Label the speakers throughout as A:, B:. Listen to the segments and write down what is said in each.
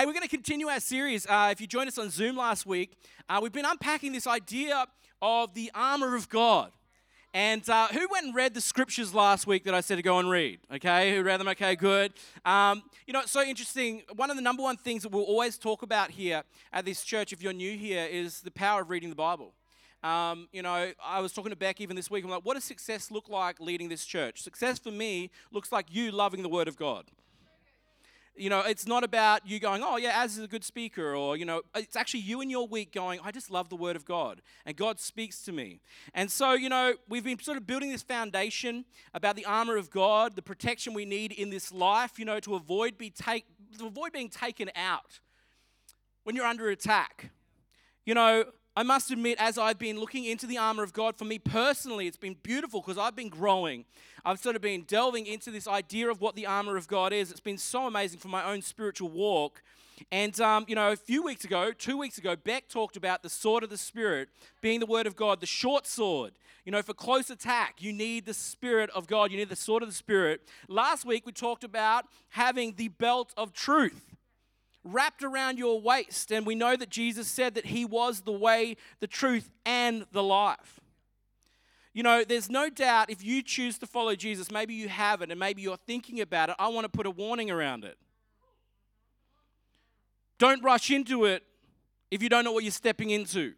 A: Hey, we're going to continue our series. Uh, if you joined us on Zoom last week, uh, we've been unpacking this idea of the armor of God. And uh, who went and read the scriptures last week that I said to go and read? Okay, who read them? Okay, good. Um, you know, it's so interesting. One of the number one things that we'll always talk about here at this church, if you're new here, is the power of reading the Bible. Um, you know, I was talking to Beck even this week. I'm like, what does success look like leading this church? Success for me looks like you loving the Word of God you know, it's not about you going, oh, yeah, Az is a good speaker, or, you know, it's actually you in your week going, I just love the Word of God, and God speaks to me. And so, you know, we've been sort of building this foundation about the armor of God, the protection we need in this life, you know, to avoid, be take, to avoid being taken out when you're under attack. You know, I must admit, as I've been looking into the armor of God, for me personally, it's been beautiful because I've been growing. I've sort of been delving into this idea of what the armor of God is. It's been so amazing for my own spiritual walk. And, um, you know, a few weeks ago, two weeks ago, Beck talked about the sword of the Spirit being the word of God, the short sword. You know, for close attack, you need the Spirit of God, you need the sword of the Spirit. Last week, we talked about having the belt of truth wrapped around your waist. And we know that Jesus said that He was the way, the truth, and the life. You know, there's no doubt if you choose to follow Jesus, maybe you have it and maybe you're thinking about it. I want to put a warning around it. Don't rush into it if you don't know what you're stepping into.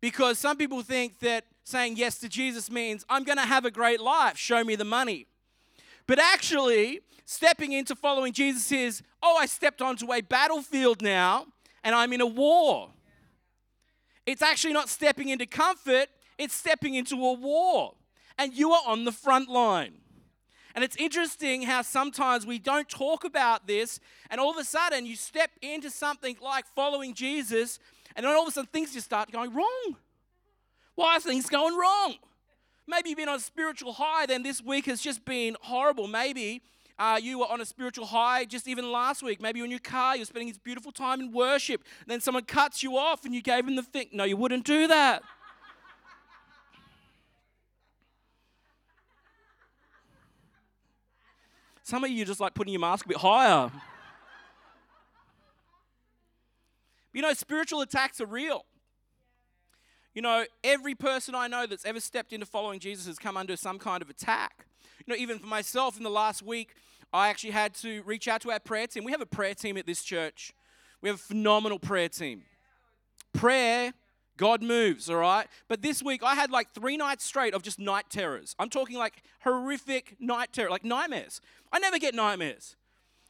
A: Because some people think that saying yes to Jesus means I'm going to have a great life, show me the money. But actually, stepping into following Jesus is, oh, I stepped onto a battlefield now and I'm in a war. It's actually not stepping into comfort, it's stepping into a war. And you are on the front line. And it's interesting how sometimes we don't talk about this, and all of a sudden you step into something like following Jesus, and then all of a sudden things just start going wrong. Why are things going wrong? Maybe you've been on a spiritual high, then this week has just been horrible. Maybe uh, you were on a spiritual high just even last week. Maybe you're in your car, you're spending this beautiful time in worship. Then someone cuts you off and you gave them the thing. No, you wouldn't do that. Some of you just like putting your mask a bit higher. you know, spiritual attacks are real. You know, every person I know that's ever stepped into following Jesus has come under some kind of attack. You know, even for myself in the last week, I actually had to reach out to our prayer team. We have a prayer team at this church. We have a phenomenal prayer team. Prayer, God moves, all right? But this week I had like three nights straight of just night terrors. I'm talking like horrific night terror, like nightmares. I never get nightmares.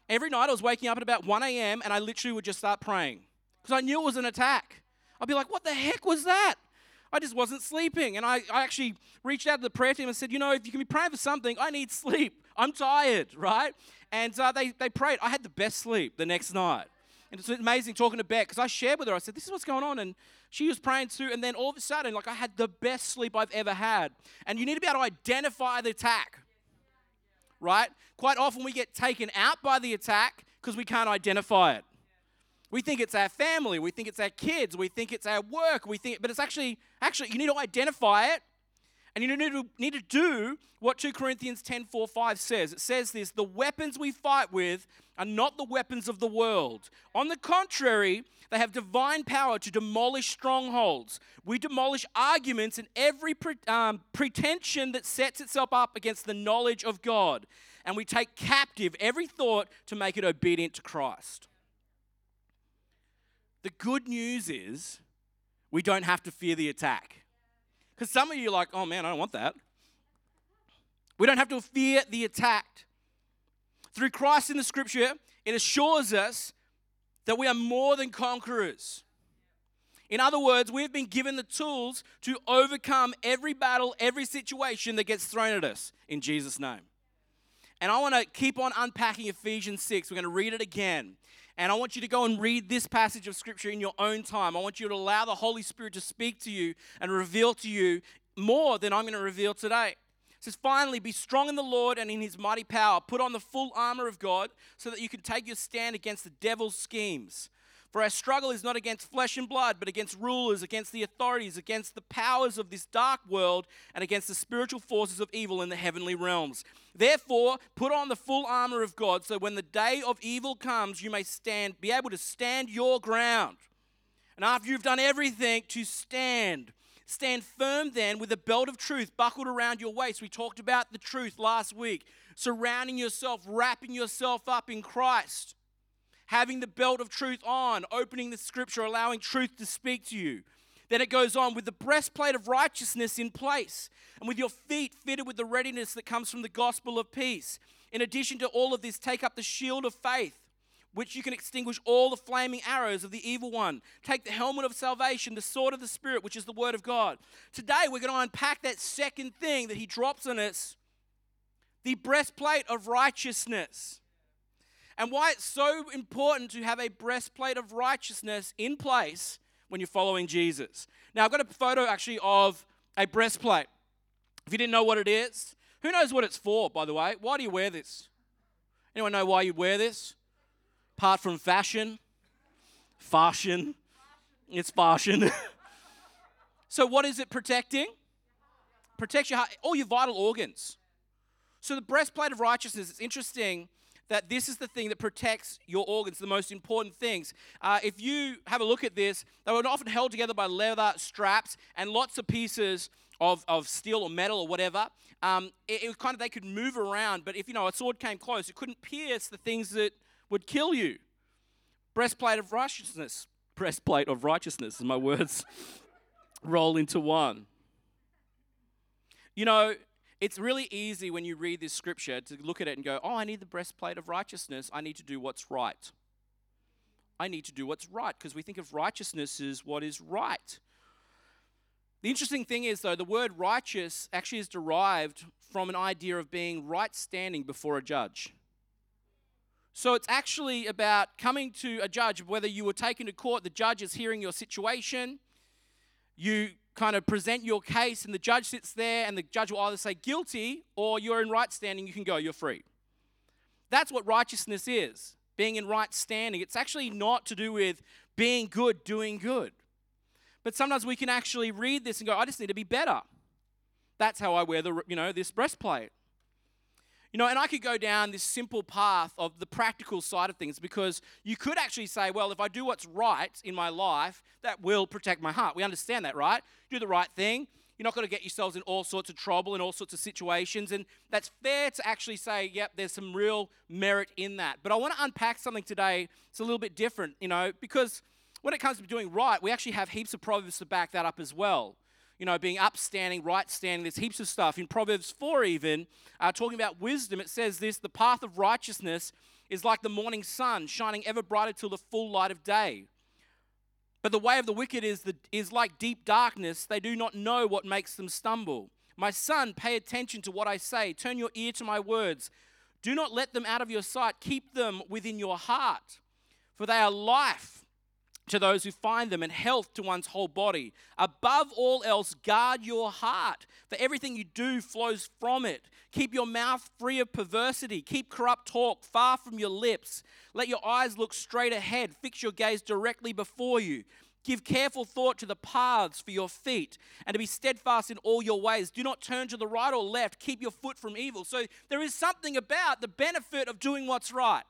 A: Every night I was waking up at about 1 a.m. and I literally would just start praying because I knew it was an attack. I'd be like, what the heck was that? I just wasn't sleeping. And I, I actually reached out to the prayer team and said, you know, if you can be praying for something, I need sleep. I'm tired, right? And uh, they, they prayed. I had the best sleep the next night. And it's amazing talking to Beck because I shared with her. I said, This is what's going on. And she was praying too. And then all of a sudden, like, I had the best sleep I've ever had. And you need to be able to identify the attack, right? Quite often, we get taken out by the attack because we can't identify it. We think it's our family, we think it's our kids, we think it's our work, we think, but it's actually, actually, you need to identify it and you need to, need to do what 2 Corinthians 10 4 5 says. It says this the weapons we fight with are not the weapons of the world. On the contrary, they have divine power to demolish strongholds. We demolish arguments and every pre- um, pretension that sets itself up against the knowledge of God. And we take captive every thought to make it obedient to Christ. The good news is we don't have to fear the attack. Because some of you are like, oh man, I don't want that. We don't have to fear the attack. Through Christ in the scripture, it assures us that we are more than conquerors. In other words, we've been given the tools to overcome every battle, every situation that gets thrown at us in Jesus' name. And I want to keep on unpacking Ephesians 6. We're going to read it again. And I want you to go and read this passage of scripture in your own time. I want you to allow the Holy Spirit to speak to you and reveal to you more than I'm going to reveal today. It says, finally, be strong in the Lord and in his mighty power. Put on the full armor of God so that you can take your stand against the devil's schemes. For our struggle is not against flesh and blood, but against rulers, against the authorities, against the powers of this dark world, and against the spiritual forces of evil in the heavenly realms. Therefore, put on the full armor of God, so when the day of evil comes, you may stand, be able to stand your ground. And after you've done everything, to stand. Stand firm then with a belt of truth buckled around your waist. We talked about the truth last week. Surrounding yourself, wrapping yourself up in Christ having the belt of truth on, opening the scripture, allowing truth to speak to you. Then it goes on with the breastplate of righteousness in place, and with your feet fitted with the readiness that comes from the gospel of peace. In addition to all of this, take up the shield of faith, which you can extinguish all the flaming arrows of the evil one. Take the helmet of salvation, the sword of the Spirit, which is the word of God. Today, we're going to unpack that second thing that he drops on us the breastplate of righteousness and why it's so important to have a breastplate of righteousness in place when you're following Jesus. Now, I've got a photo actually of a breastplate. If you didn't know what it is, who knows what it's for, by the way? Why do you wear this? Anyone know why you wear this? Apart from fashion? Fashion. It's fashion. so, what is it protecting? Protects your heart, all your vital organs. So, the breastplate of righteousness, it's interesting that this is the thing that protects your organs, the most important things. Uh, if you have a look at this, they were often held together by leather straps and lots of pieces of, of steel or metal or whatever. Um, it, it was kind of, they could move around, but if, you know, a sword came close, it couldn't pierce the things that would kill you. Breastplate of righteousness. Breastplate of righteousness, my words roll into one. You know, it's really easy when you read this scripture to look at it and go, oh, I need the breastplate of righteousness. I need to do what's right. I need to do what's right because we think of righteousness as what is right. The interesting thing is, though, the word righteous actually is derived from an idea of being right standing before a judge. So it's actually about coming to a judge, whether you were taken to court, the judge is hearing your situation, you kind of present your case, and the judge sits there, and the judge will either say guilty or you're in right standing, you can go, you're free. That's what righteousness is being in right standing. It's actually not to do with being good, doing good. But sometimes we can actually read this and go, I just need to be better. That's how I wear the, you know, this breastplate. You know, and I could go down this simple path of the practical side of things because you could actually say, well, if I do what's right in my life, that will protect my heart. We understand that, right? Do the right thing. You're not going to get yourselves in all sorts of trouble in all sorts of situations. And that's fair to actually say, yep, there's some real merit in that. But I want to unpack something today It's a little bit different, you know, because when it comes to doing right, we actually have heaps of proverbs to back that up as well you know, being upstanding, right standing. There's heaps of stuff. In Proverbs 4, even, uh, talking about wisdom, it says this the path of righteousness is like the morning sun, shining ever brighter till the full light of day. But the way of the wicked is, the, is like deep darkness. They do not know what makes them stumble. My son, pay attention to what I say. Turn your ear to my words. Do not let them out of your sight. Keep them within your heart, for they are life to those who find them and health to one's whole body. Above all else, guard your heart, for everything you do flows from it. Keep your mouth free of perversity. Keep corrupt talk far from your lips. Let your eyes look straight ahead. Fix your gaze directly before you. Give careful thought to the paths for your feet and to be steadfast in all your ways. Do not turn to the right or left. Keep your foot from evil. So there is something about the benefit of doing what's right.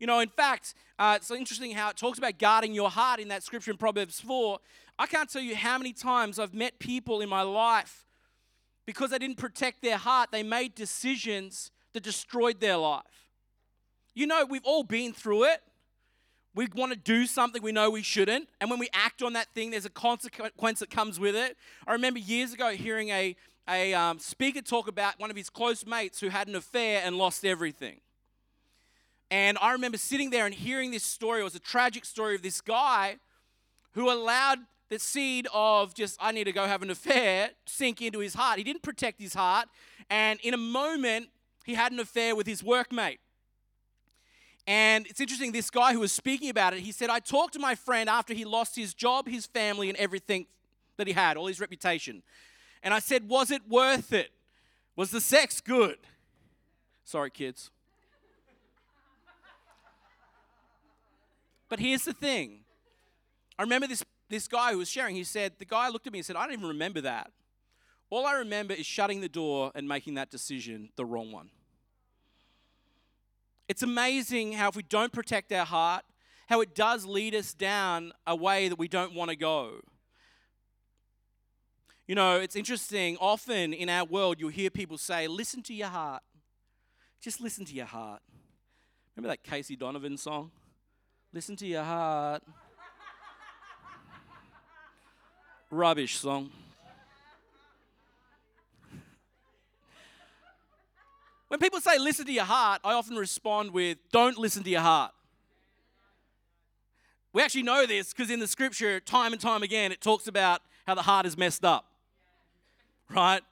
A: You know, in fact, uh, it's interesting how it talks about guarding your heart in that scripture in Proverbs 4. I can't tell you how many times I've met people in my life because they didn't protect their heart, they made decisions that destroyed their life. You know, we've all been through it. We want to do something we know we shouldn't, and when we act on that thing, there's a consequence that comes with it. I remember years ago hearing a, a um, speaker talk about one of his close mates who had an affair and lost everything. And I remember sitting there and hearing this story. It was a tragic story of this guy who allowed the seed of just, I need to go have an affair, sink into his heart. He didn't protect his heart. And in a moment, he had an affair with his workmate. And it's interesting, this guy who was speaking about it, he said, I talked to my friend after he lost his job, his family, and everything that he had, all his reputation. And I said, Was it worth it? Was the sex good? Sorry, kids. But here's the thing. I remember this, this guy who was sharing, he said, the guy looked at me and said, I don't even remember that. All I remember is shutting the door and making that decision the wrong one. It's amazing how if we don't protect our heart, how it does lead us down a way that we don't want to go. You know, it's interesting. Often in our world, you'll hear people say, listen to your heart. Just listen to your heart. Remember that Casey Donovan song? Listen to your heart. Rubbish song. When people say listen to your heart, I often respond with don't listen to your heart. We actually know this because in the scripture, time and time again, it talks about how the heart is messed up. Right?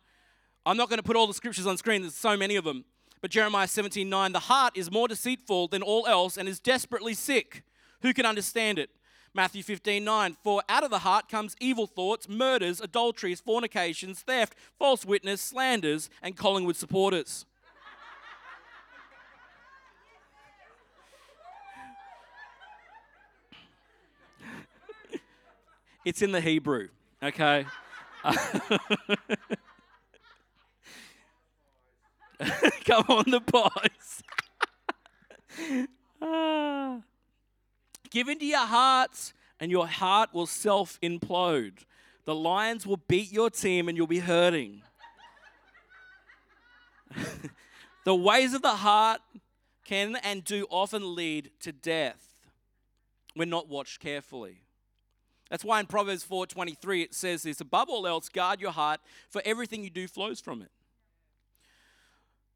A: I'm not going to put all the scriptures on screen, there's so many of them. But Jeremiah 17 9, the heart is more deceitful than all else and is desperately sick. Who can understand it? Matthew 15 9, for out of the heart comes evil thoughts, murders, adulteries, fornications, theft, false witness, slanders, and Collingwood supporters. It's in the Hebrew, okay? Come on, the boys. ah. Give into your hearts, and your heart will self implode. The lions will beat your team, and you'll be hurting. the ways of the heart can and do often lead to death when not watched carefully. That's why in Proverbs 4:23 it says this, above all else guard your heart for everything you do flows from it.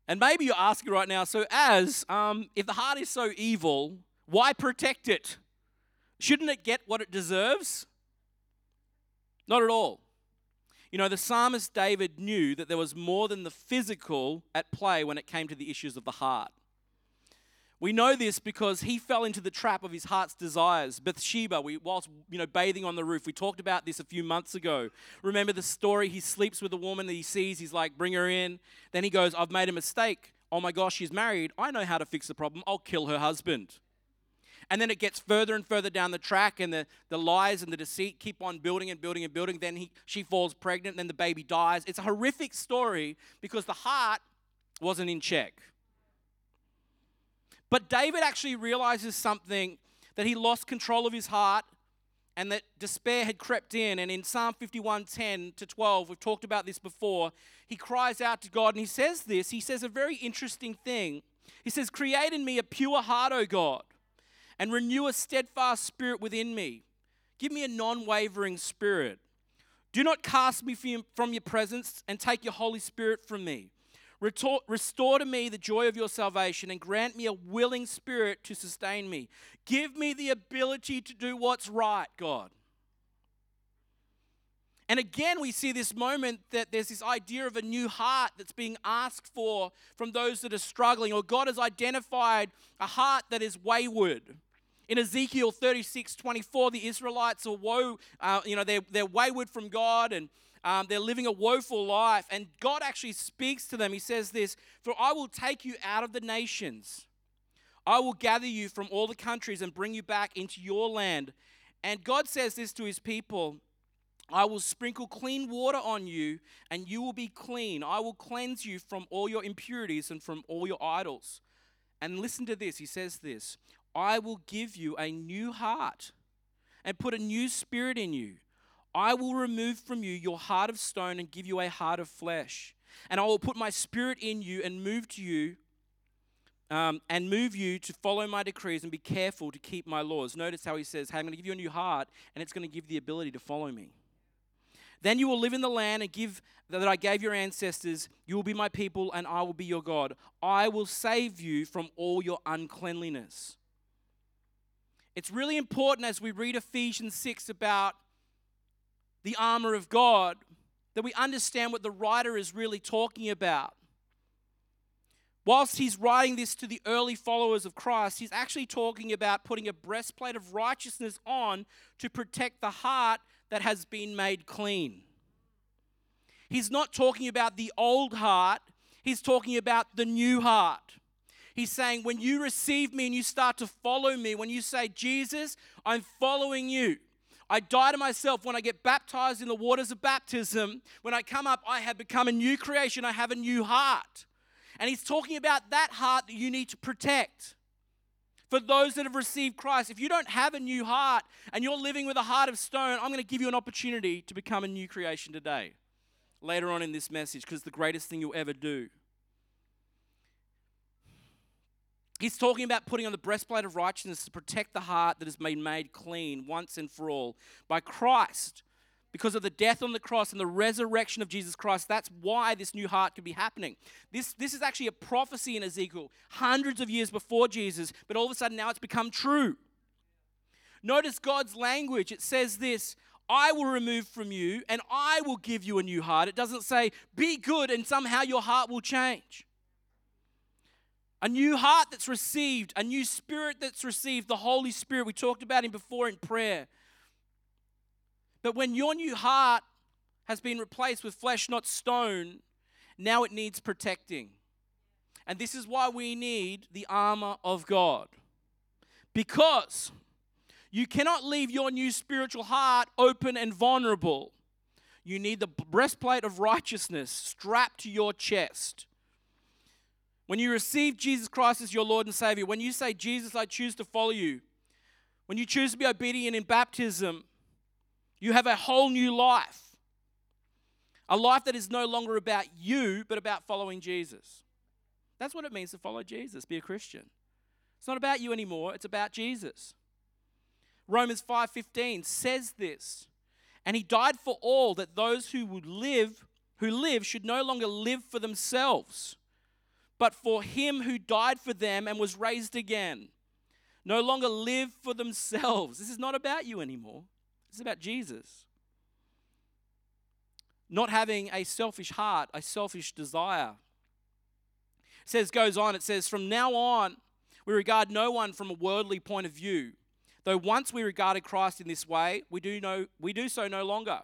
A: And maybe you're asking right now, so as um, if the heart is so evil, why protect it? Shouldn't it get what it deserves? Not at all. You know, the psalmist David knew that there was more than the physical at play when it came to the issues of the heart. We know this because he fell into the trap of his heart's desires. Bathsheba, we, whilst you know bathing on the roof, we talked about this a few months ago. Remember the story? He sleeps with a woman that he sees. He's like, "Bring her in." Then he goes, "I've made a mistake. Oh my gosh, she's married. I know how to fix the problem. I'll kill her husband." And then it gets further and further down the track, and the, the lies and the deceit keep on building and building and building. Then he, she falls pregnant, and then the baby dies. It's a horrific story because the heart wasn't in check. But David actually realizes something that he lost control of his heart and that despair had crept in. And in Psalm 51 10 to 12, we've talked about this before, he cries out to God and he says this. He says a very interesting thing. He says, Create in me a pure heart, O God, and renew a steadfast spirit within me. Give me a non wavering spirit. Do not cast me from your presence and take your Holy Spirit from me. Restore to me the joy of your salvation and grant me a willing spirit to sustain me. Give me the ability to do what's right, God. And again, we see this moment that there's this idea of a new heart that's being asked for from those that are struggling, or God has identified a heart that is wayward. In Ezekiel 36 24, the Israelites are woe, uh, you know, they're, they're wayward from God and um, they're living a woeful life. And God actually speaks to them. He says this For I will take you out of the nations, I will gather you from all the countries and bring you back into your land. And God says this to his people. I will sprinkle clean water on you, and you will be clean. I will cleanse you from all your impurities and from all your idols. And listen to this. He says this I will give you a new heart and put a new spirit in you. I will remove from you your heart of stone and give you a heart of flesh. And I will put my spirit in you and move to you um, and move you to follow my decrees and be careful to keep my laws. Notice how he says, hey, I'm going to give you a new heart and it's going to give the ability to follow me. Then you will live in the land and give that I gave your ancestors. You will be my people and I will be your God. I will save you from all your uncleanliness. It's really important as we read Ephesians 6 about the armor of God, that we understand what the writer is really talking about. Whilst he's writing this to the early followers of Christ, he's actually talking about putting a breastplate of righteousness on to protect the heart that has been made clean. He's not talking about the old heart, he's talking about the new heart. He's saying, when you receive me and you start to follow me, when you say, Jesus, I'm following you. I die to myself when I get baptized in the waters of baptism. When I come up, I have become a new creation. I have a new heart. And he's talking about that heart that you need to protect. For those that have received Christ, if you don't have a new heart and you're living with a heart of stone, I'm going to give you an opportunity to become a new creation today, later on in this message, because the greatest thing you'll ever do. He's talking about putting on the breastplate of righteousness to protect the heart that has been made clean once and for all by Christ. Because of the death on the cross and the resurrection of Jesus Christ, that's why this new heart could be happening. This, this is actually a prophecy in Ezekiel, hundreds of years before Jesus, but all of a sudden now it's become true. Notice God's language. It says this I will remove from you and I will give you a new heart. It doesn't say, be good and somehow your heart will change a new heart that's received, a new spirit that's received, the Holy Spirit. We talked about him before in prayer. But when your new heart has been replaced with flesh, not stone, now it needs protecting. And this is why we need the armor of God. Because you cannot leave your new spiritual heart open and vulnerable. You need the breastplate of righteousness strapped to your chest. When you receive Jesus Christ as your Lord and Savior, when you say, Jesus, I choose to follow you, when you choose to be obedient in baptism, you have a whole new life. A life that is no longer about you, but about following Jesus. That's what it means to follow Jesus, be a Christian. It's not about you anymore, it's about Jesus. Romans 5:15 says this, and he died for all that those who would live, who live should no longer live for themselves but for him who died for them and was raised again. No longer live for themselves. This is not about you anymore. This is about Jesus. Not having a selfish heart, a selfish desire. It says, goes on, it says, from now on, we regard no one from a worldly point of view. Though once we regarded Christ in this way, we do, no, we do so no longer.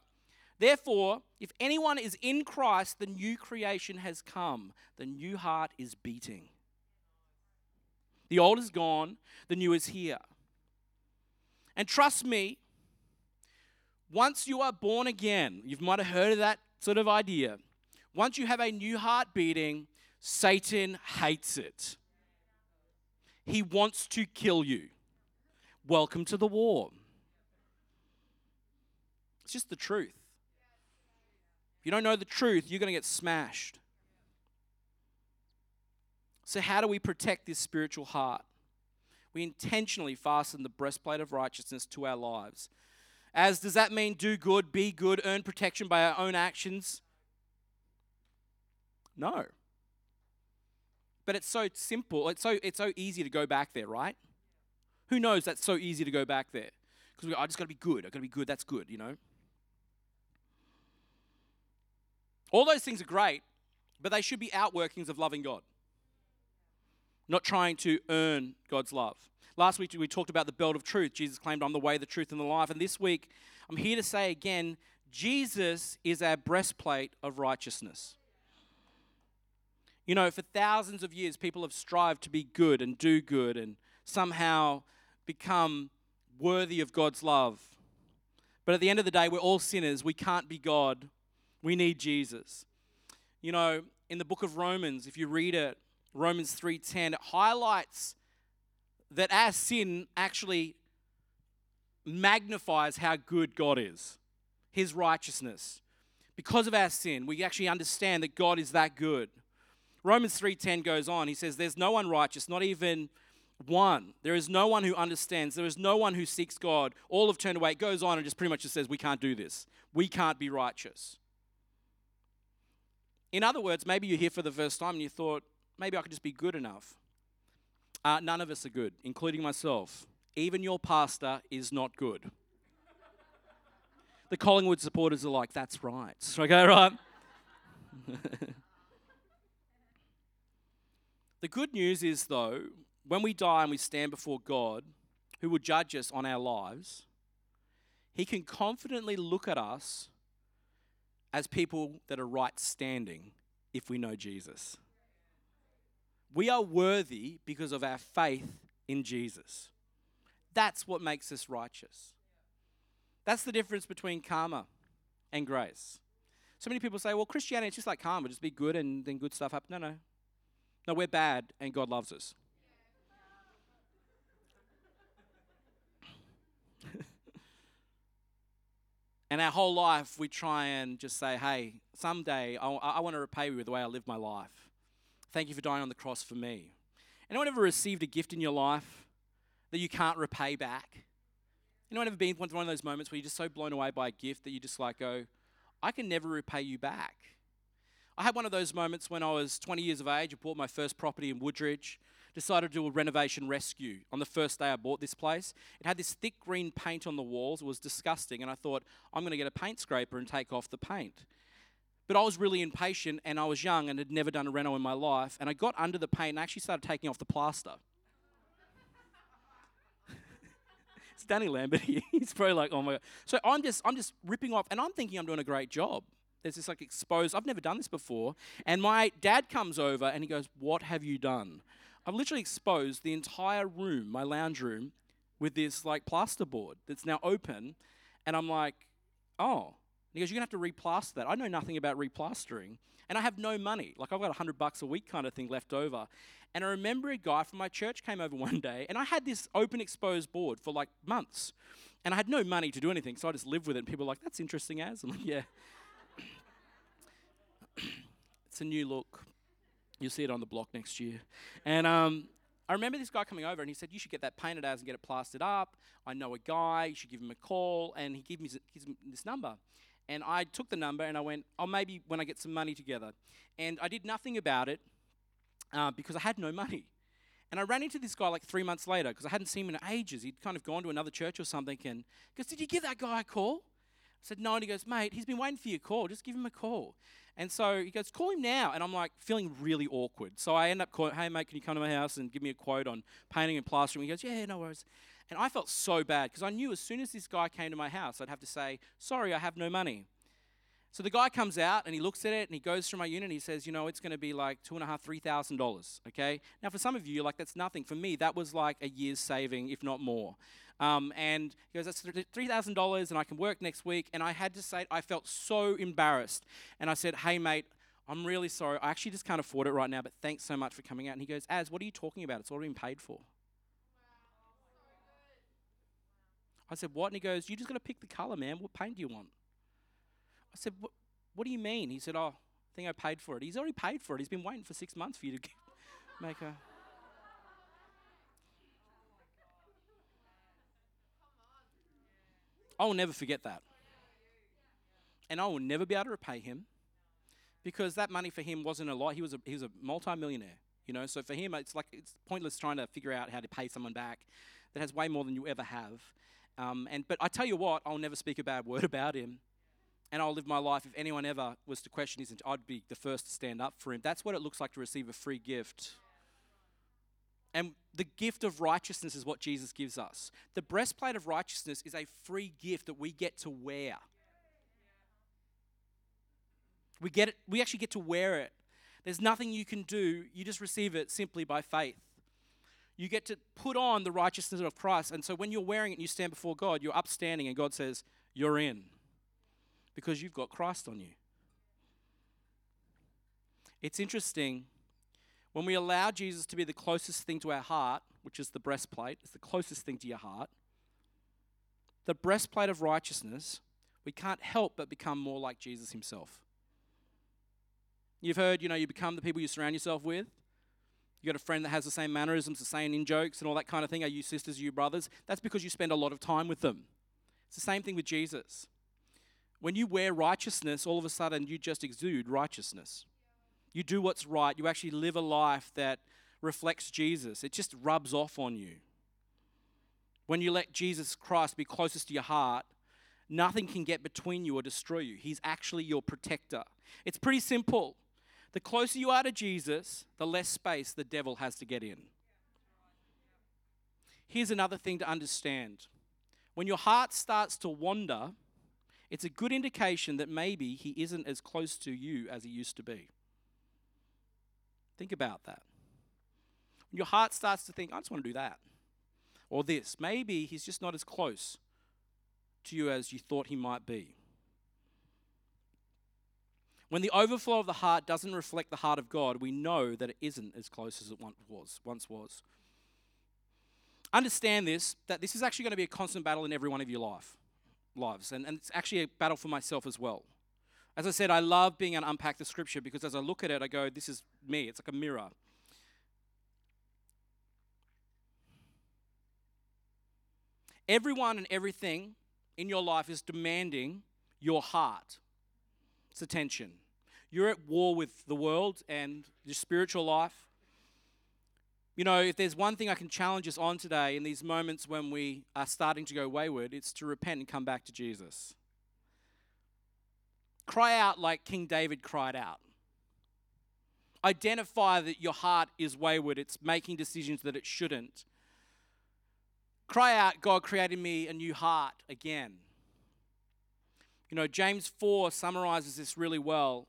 A: Therefore, if anyone is in Christ, the new creation has come. The new heart is beating. The old is gone, the new is here. And trust me, once you are born again, you might have heard of that sort of idea. Once you have a new heart beating, Satan hates it. He wants to kill you. Welcome to the war. It's just the truth you don't know the truth, you're going to get smashed. So, how do we protect this spiritual heart? We intentionally fasten the breastplate of righteousness to our lives. As does that mean do good, be good, earn protection by our own actions? No. But it's so simple. It's so it's so easy to go back there, right? Who knows that's so easy to go back there? Because I just got to be good. I got to be good. That's good, you know. All those things are great, but they should be outworkings of loving God, not trying to earn God's love. Last week we talked about the belt of truth. Jesus claimed, I'm the way, the truth, and the life. And this week, I'm here to say again, Jesus is our breastplate of righteousness. You know, for thousands of years, people have strived to be good and do good and somehow become worthy of God's love. But at the end of the day, we're all sinners. We can't be God. We need Jesus. You know, in the book of Romans, if you read it, Romans 3:10, it highlights that our sin actually magnifies how good God is, his righteousness. Because of our sin, we actually understand that God is that good. Romans 3:10 goes on. He says there's no one righteous, not even one. There is no one who understands. There is no one who seeks God. All have turned away. It goes on and just pretty much just says we can't do this. We can't be righteous. In other words, maybe you're here for the first time and you thought, maybe I could just be good enough. Uh, none of us are good, including myself. Even your pastor is not good. the Collingwood supporters are like, that's right. Okay, right? the good news is, though, when we die and we stand before God, who will judge us on our lives, He can confidently look at us as people that are right standing if we know Jesus. We are worthy because of our faith in Jesus. That's what makes us righteous. That's the difference between karma and grace. So many people say, well, Christianity is just like karma, just be good and then good stuff happens. No, no. No, we're bad and God loves us. and our whole life, we try and just say, hey, someday I, I want to repay you with the way I live my life. Thank you for dying on the cross for me. Anyone ever received a gift in your life that you can't repay back? Anyone ever been one of those moments where you're just so blown away by a gift that you just like go, I can never repay you back? I had one of those moments when I was 20 years of age. I bought my first property in Woodridge. Decided to do a renovation rescue on the first day I bought this place. It had this thick green paint on the walls. It was disgusting. And I thought, I'm going to get a paint scraper and take off the paint. But I was really impatient and I was young and had never done a reno in my life. And I got under the paint and actually started taking off the plaster. it's Danny Lambert. He's probably like, oh my god. So I'm just I'm just ripping off and I'm thinking I'm doing a great job. There's this like exposed, I've never done this before. And my dad comes over and he goes, What have you done? I've literally exposed the entire room, my lounge room, with this like plasterboard that's now open. And I'm like, Oh, he goes, You're going to have to replaster that. I know nothing about replastering. And I have no money. Like, I've got 100 bucks a week kind of thing left over. And I remember a guy from my church came over one day, and I had this open exposed board for like months. And I had no money to do anything, so I just lived with it. And people were like, That's interesting, Az. I'm like, Yeah. it's a new look. You'll see it on the block next year. And um, I remember this guy coming over and he said, You should get that painted Az and get it plastered up. I know a guy, you should give him a call. And he gave me this number. And I took the number and I went, oh, maybe when I get some money together. And I did nothing about it uh, because I had no money. And I ran into this guy like three months later because I hadn't seen him in ages. He'd kind of gone to another church or something and goes, Did you give that guy a call? I said, No. And he goes, Mate, he's been waiting for your call. Just give him a call. And so he goes, Call him now. And I'm like, feeling really awkward. So I end up calling, Hey, mate, can you come to my house and give me a quote on painting and plastering? He goes, Yeah, no worries. And I felt so bad because I knew as soon as this guy came to my house, I'd have to say, Sorry, I have no money. So the guy comes out and he looks at it and he goes through my unit and he says, You know, it's going to be like two and a half, three thousand dollars. Okay. Now, for some of you, like, That's nothing. For me, that was like a year's saving, if not more. Um, and he goes, That's $3,000 and I can work next week. And I had to say, I felt so embarrassed. And I said, Hey, mate, I'm really sorry. I actually just can't afford it right now, but thanks so much for coming out. And he goes, Az, what are you talking about? It's already been paid for. I said, What? And he goes, You just got to pick the color, man. What paint do you want? I said, What, what do you mean? He said, Oh, I think I paid for it. He's already paid for it. He's been waiting for six months for you to make a. I will never forget that. And I will never be able to repay him because that money for him wasn't a lot. He was a, he was a multi-millionaire, you know. So for him, it's like it's pointless trying to figure out how to pay someone back that has way more than you ever have. Um, and but I tell you what, I'll never speak a bad word about him, and I'll live my life. If anyone ever was to question his, I'd be the first to stand up for him. That's what it looks like to receive a free gift. And the gift of righteousness is what Jesus gives us. The breastplate of righteousness is a free gift that we get to wear. We get it, we actually get to wear it. There's nothing you can do. You just receive it simply by faith. You get to put on the righteousness of Christ. And so when you're wearing it and you stand before God, you're upstanding and God says, You're in. Because you've got Christ on you. It's interesting when we allow Jesus to be the closest thing to our heart, which is the breastplate, it's the closest thing to your heart. The breastplate of righteousness, we can't help but become more like Jesus himself. You've heard, you know, you become the people you surround yourself with. You got a friend that has the same mannerisms, the same in jokes, and all that kind of thing. Are you sisters? Are you brothers? That's because you spend a lot of time with them. It's the same thing with Jesus. When you wear righteousness, all of a sudden you just exude righteousness. You do what's right. You actually live a life that reflects Jesus. It just rubs off on you. When you let Jesus Christ be closest to your heart, nothing can get between you or destroy you. He's actually your protector. It's pretty simple. The closer you are to Jesus, the less space the devil has to get in. Here's another thing to understand when your heart starts to wander, it's a good indication that maybe he isn't as close to you as he used to be. Think about that. When your heart starts to think, I just want to do that, or this, maybe he's just not as close to you as you thought he might be. When the overflow of the heart doesn't reflect the heart of God, we know that it isn't as close as it once was. Once was. Understand this that this is actually going to be a constant battle in every one of your life, lives, and, and it's actually a battle for myself as well. As I said, I love being able to unpack the scripture because as I look at it, I go, "This is me." It's like a mirror. Everyone and everything in your life is demanding your heart. It's attention. You're at war with the world and your spiritual life. You know, if there's one thing I can challenge us on today in these moments when we are starting to go wayward, it's to repent and come back to Jesus. Cry out like King David cried out. Identify that your heart is wayward, it's making decisions that it shouldn't. Cry out, God created me a new heart again. You know, James 4 summarizes this really well.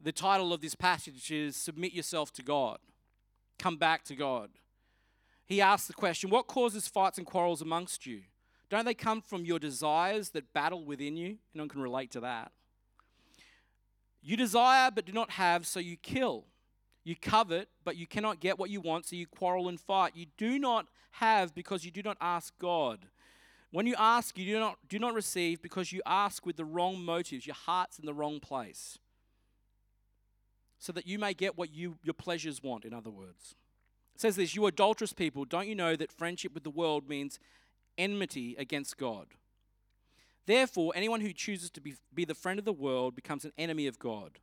A: The title of this passage is Submit Yourself to God. Come back to God. He asks the question What causes fights and quarrels amongst you? Don't they come from your desires that battle within you? Anyone can relate to that. You desire but do not have, so you kill. You covet, but you cannot get what you want, so you quarrel and fight. You do not have because you do not ask God. When you ask, you do not, do not receive because you ask with the wrong motives. Your heart's in the wrong place. So that you may get what you, your pleasures want, in other words. It says this You adulterous people, don't you know that friendship with the world means enmity against God? Therefore, anyone who chooses to be, be the friend of the world becomes an enemy of God.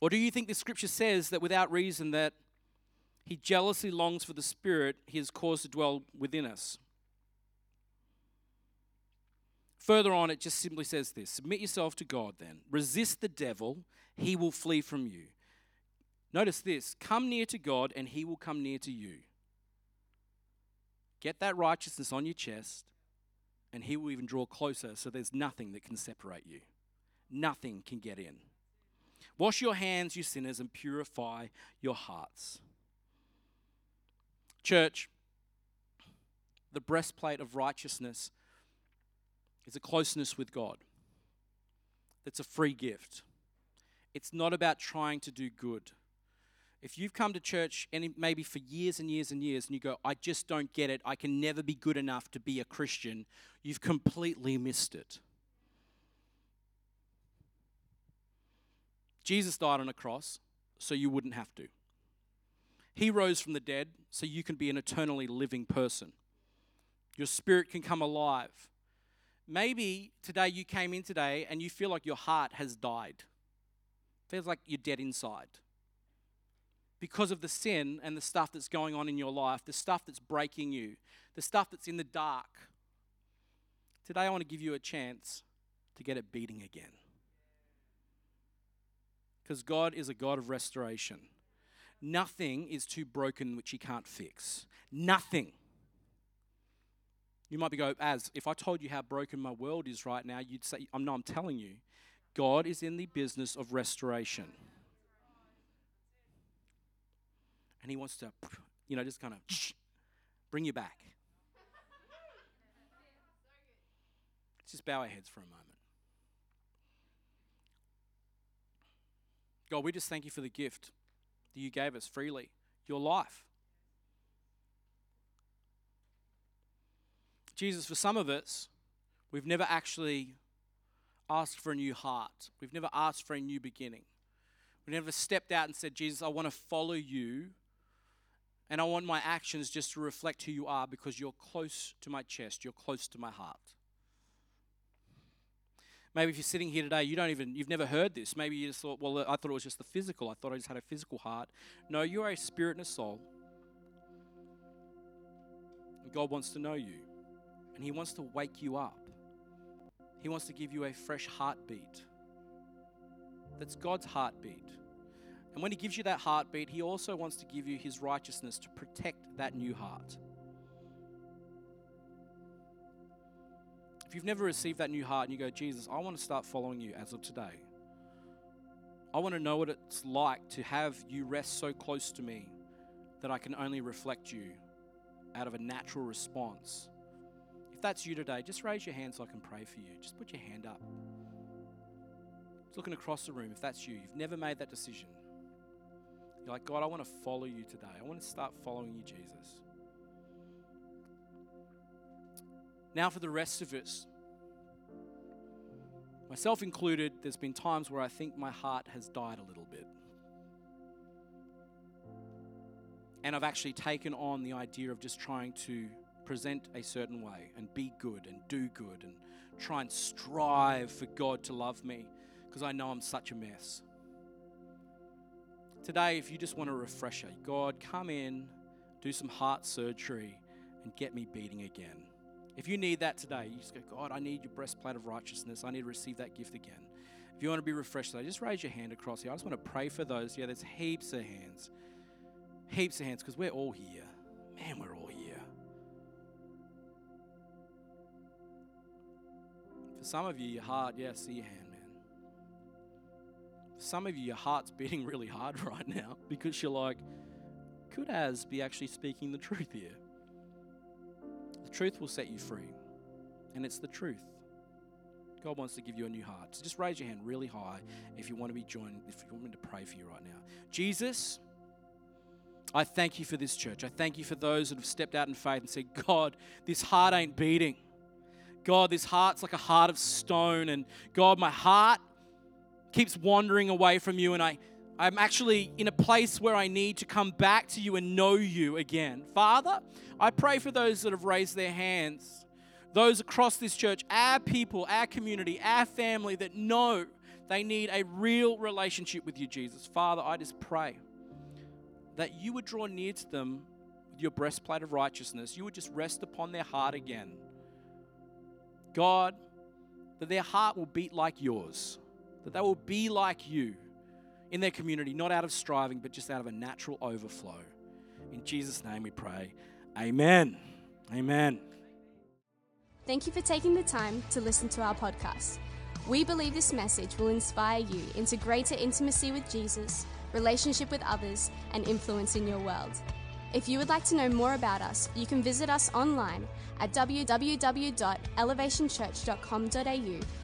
A: Or do you think the scripture says that without reason that he jealously longs for the spirit he has caused to dwell within us? Further on, it just simply says this Submit yourself to God then. Resist the devil, he will flee from you. Notice this come near to God, and he will come near to you. Get that righteousness on your chest, and he will even draw closer so there's nothing that can separate you. Nothing can get in. Wash your hands, you sinners, and purify your hearts. Church, the breastplate of righteousness is a closeness with God. That's a free gift. It's not about trying to do good. If you've come to church and maybe for years and years and years and you go, I just don't get it, I can never be good enough to be a Christian, you've completely missed it. Jesus died on a cross so you wouldn't have to. He rose from the dead so you can be an eternally living person. Your spirit can come alive. Maybe today you came in today and you feel like your heart has died. Feels like you're dead inside. Because of the sin and the stuff that's going on in your life, the stuff that's breaking you, the stuff that's in the dark. Today I want to give you a chance to get it beating again. Because God is a God of restoration. Nothing is too broken which He can't fix. Nothing. You might be going, as if I told you how broken my world is right now, you'd say, I'm no, I'm telling you, God is in the business of restoration. And He wants to, you know, just kind of bring you back. Let's just bow our heads for a moment. God, we just thank you for the gift that you gave us freely, your life. Jesus, for some of us, we've never actually asked for a new heart. We've never asked for a new beginning. We've never stepped out and said, Jesus, I want to follow you and I want my actions just to reflect who you are because you're close to my chest, you're close to my heart. Maybe if you're sitting here today, you don't even, you've never heard this. Maybe you just thought, well, I thought it was just the physical. I thought I just had a physical heart. No, you're a spirit and a soul. And God wants to know you. And He wants to wake you up. He wants to give you a fresh heartbeat. That's God's heartbeat. And when He gives you that heartbeat, He also wants to give you His righteousness to protect that new heart. If you've never received that new heart and you go, Jesus, I want to start following you as of today, I want to know what it's like to have you rest so close to me that I can only reflect you out of a natural response. If that's you today, just raise your hand so I can pray for you. Just put your hand up. Just looking across the room, if that's you, you've never made that decision. You're like, God, I want to follow you today. I want to start following you, Jesus. Now, for the rest of us, myself included, there's been times where I think my heart has died a little bit. And I've actually taken on the idea of just trying to present a certain way and be good and do good and try and strive for God to love me because I know I'm such a mess. Today, if you just want a refresher, God, come in, do some heart surgery, and get me beating again. If you need that today, you just go, God, I need your breastplate of righteousness. I need to receive that gift again. If you want to be refreshed today, just raise your hand across here. I just want to pray for those. Yeah, there's heaps of hands. Heaps of hands because we're all here. Man, we're all here. For some of you, your heart, yeah, see your hand, some of you, your heart's beating really hard right now because you're like, could Az be actually speaking the truth here? The truth will set you free, and it's the truth. God wants to give you a new heart. So just raise your hand really high if you want to be joined, if you want me to pray for you right now. Jesus, I thank you for this church. I thank you for those that have stepped out in faith and said, God, this heart ain't beating. God, this heart's like a heart of stone. And God, my heart keeps wandering away from you. And I, I'm actually in a place where I need to come back to you and know you again. Father, I pray for those that have raised their hands, those across this church, our people, our community, our family that know they need a real relationship with you, Jesus. Father, I just pray that you would draw near to them with your breastplate of righteousness. You would just rest upon their heart again. God, that their heart will beat like yours, that they will be like you in their community, not out of striving, but just out of a natural overflow. In Jesus' name we pray. Amen. Amen.
B: Thank you for taking the time to listen to our podcast. We believe this message will inspire you into greater intimacy with Jesus, relationship with others, and influence in your world. If you would like to know more about us, you can visit us online at www.elevationchurch.com.au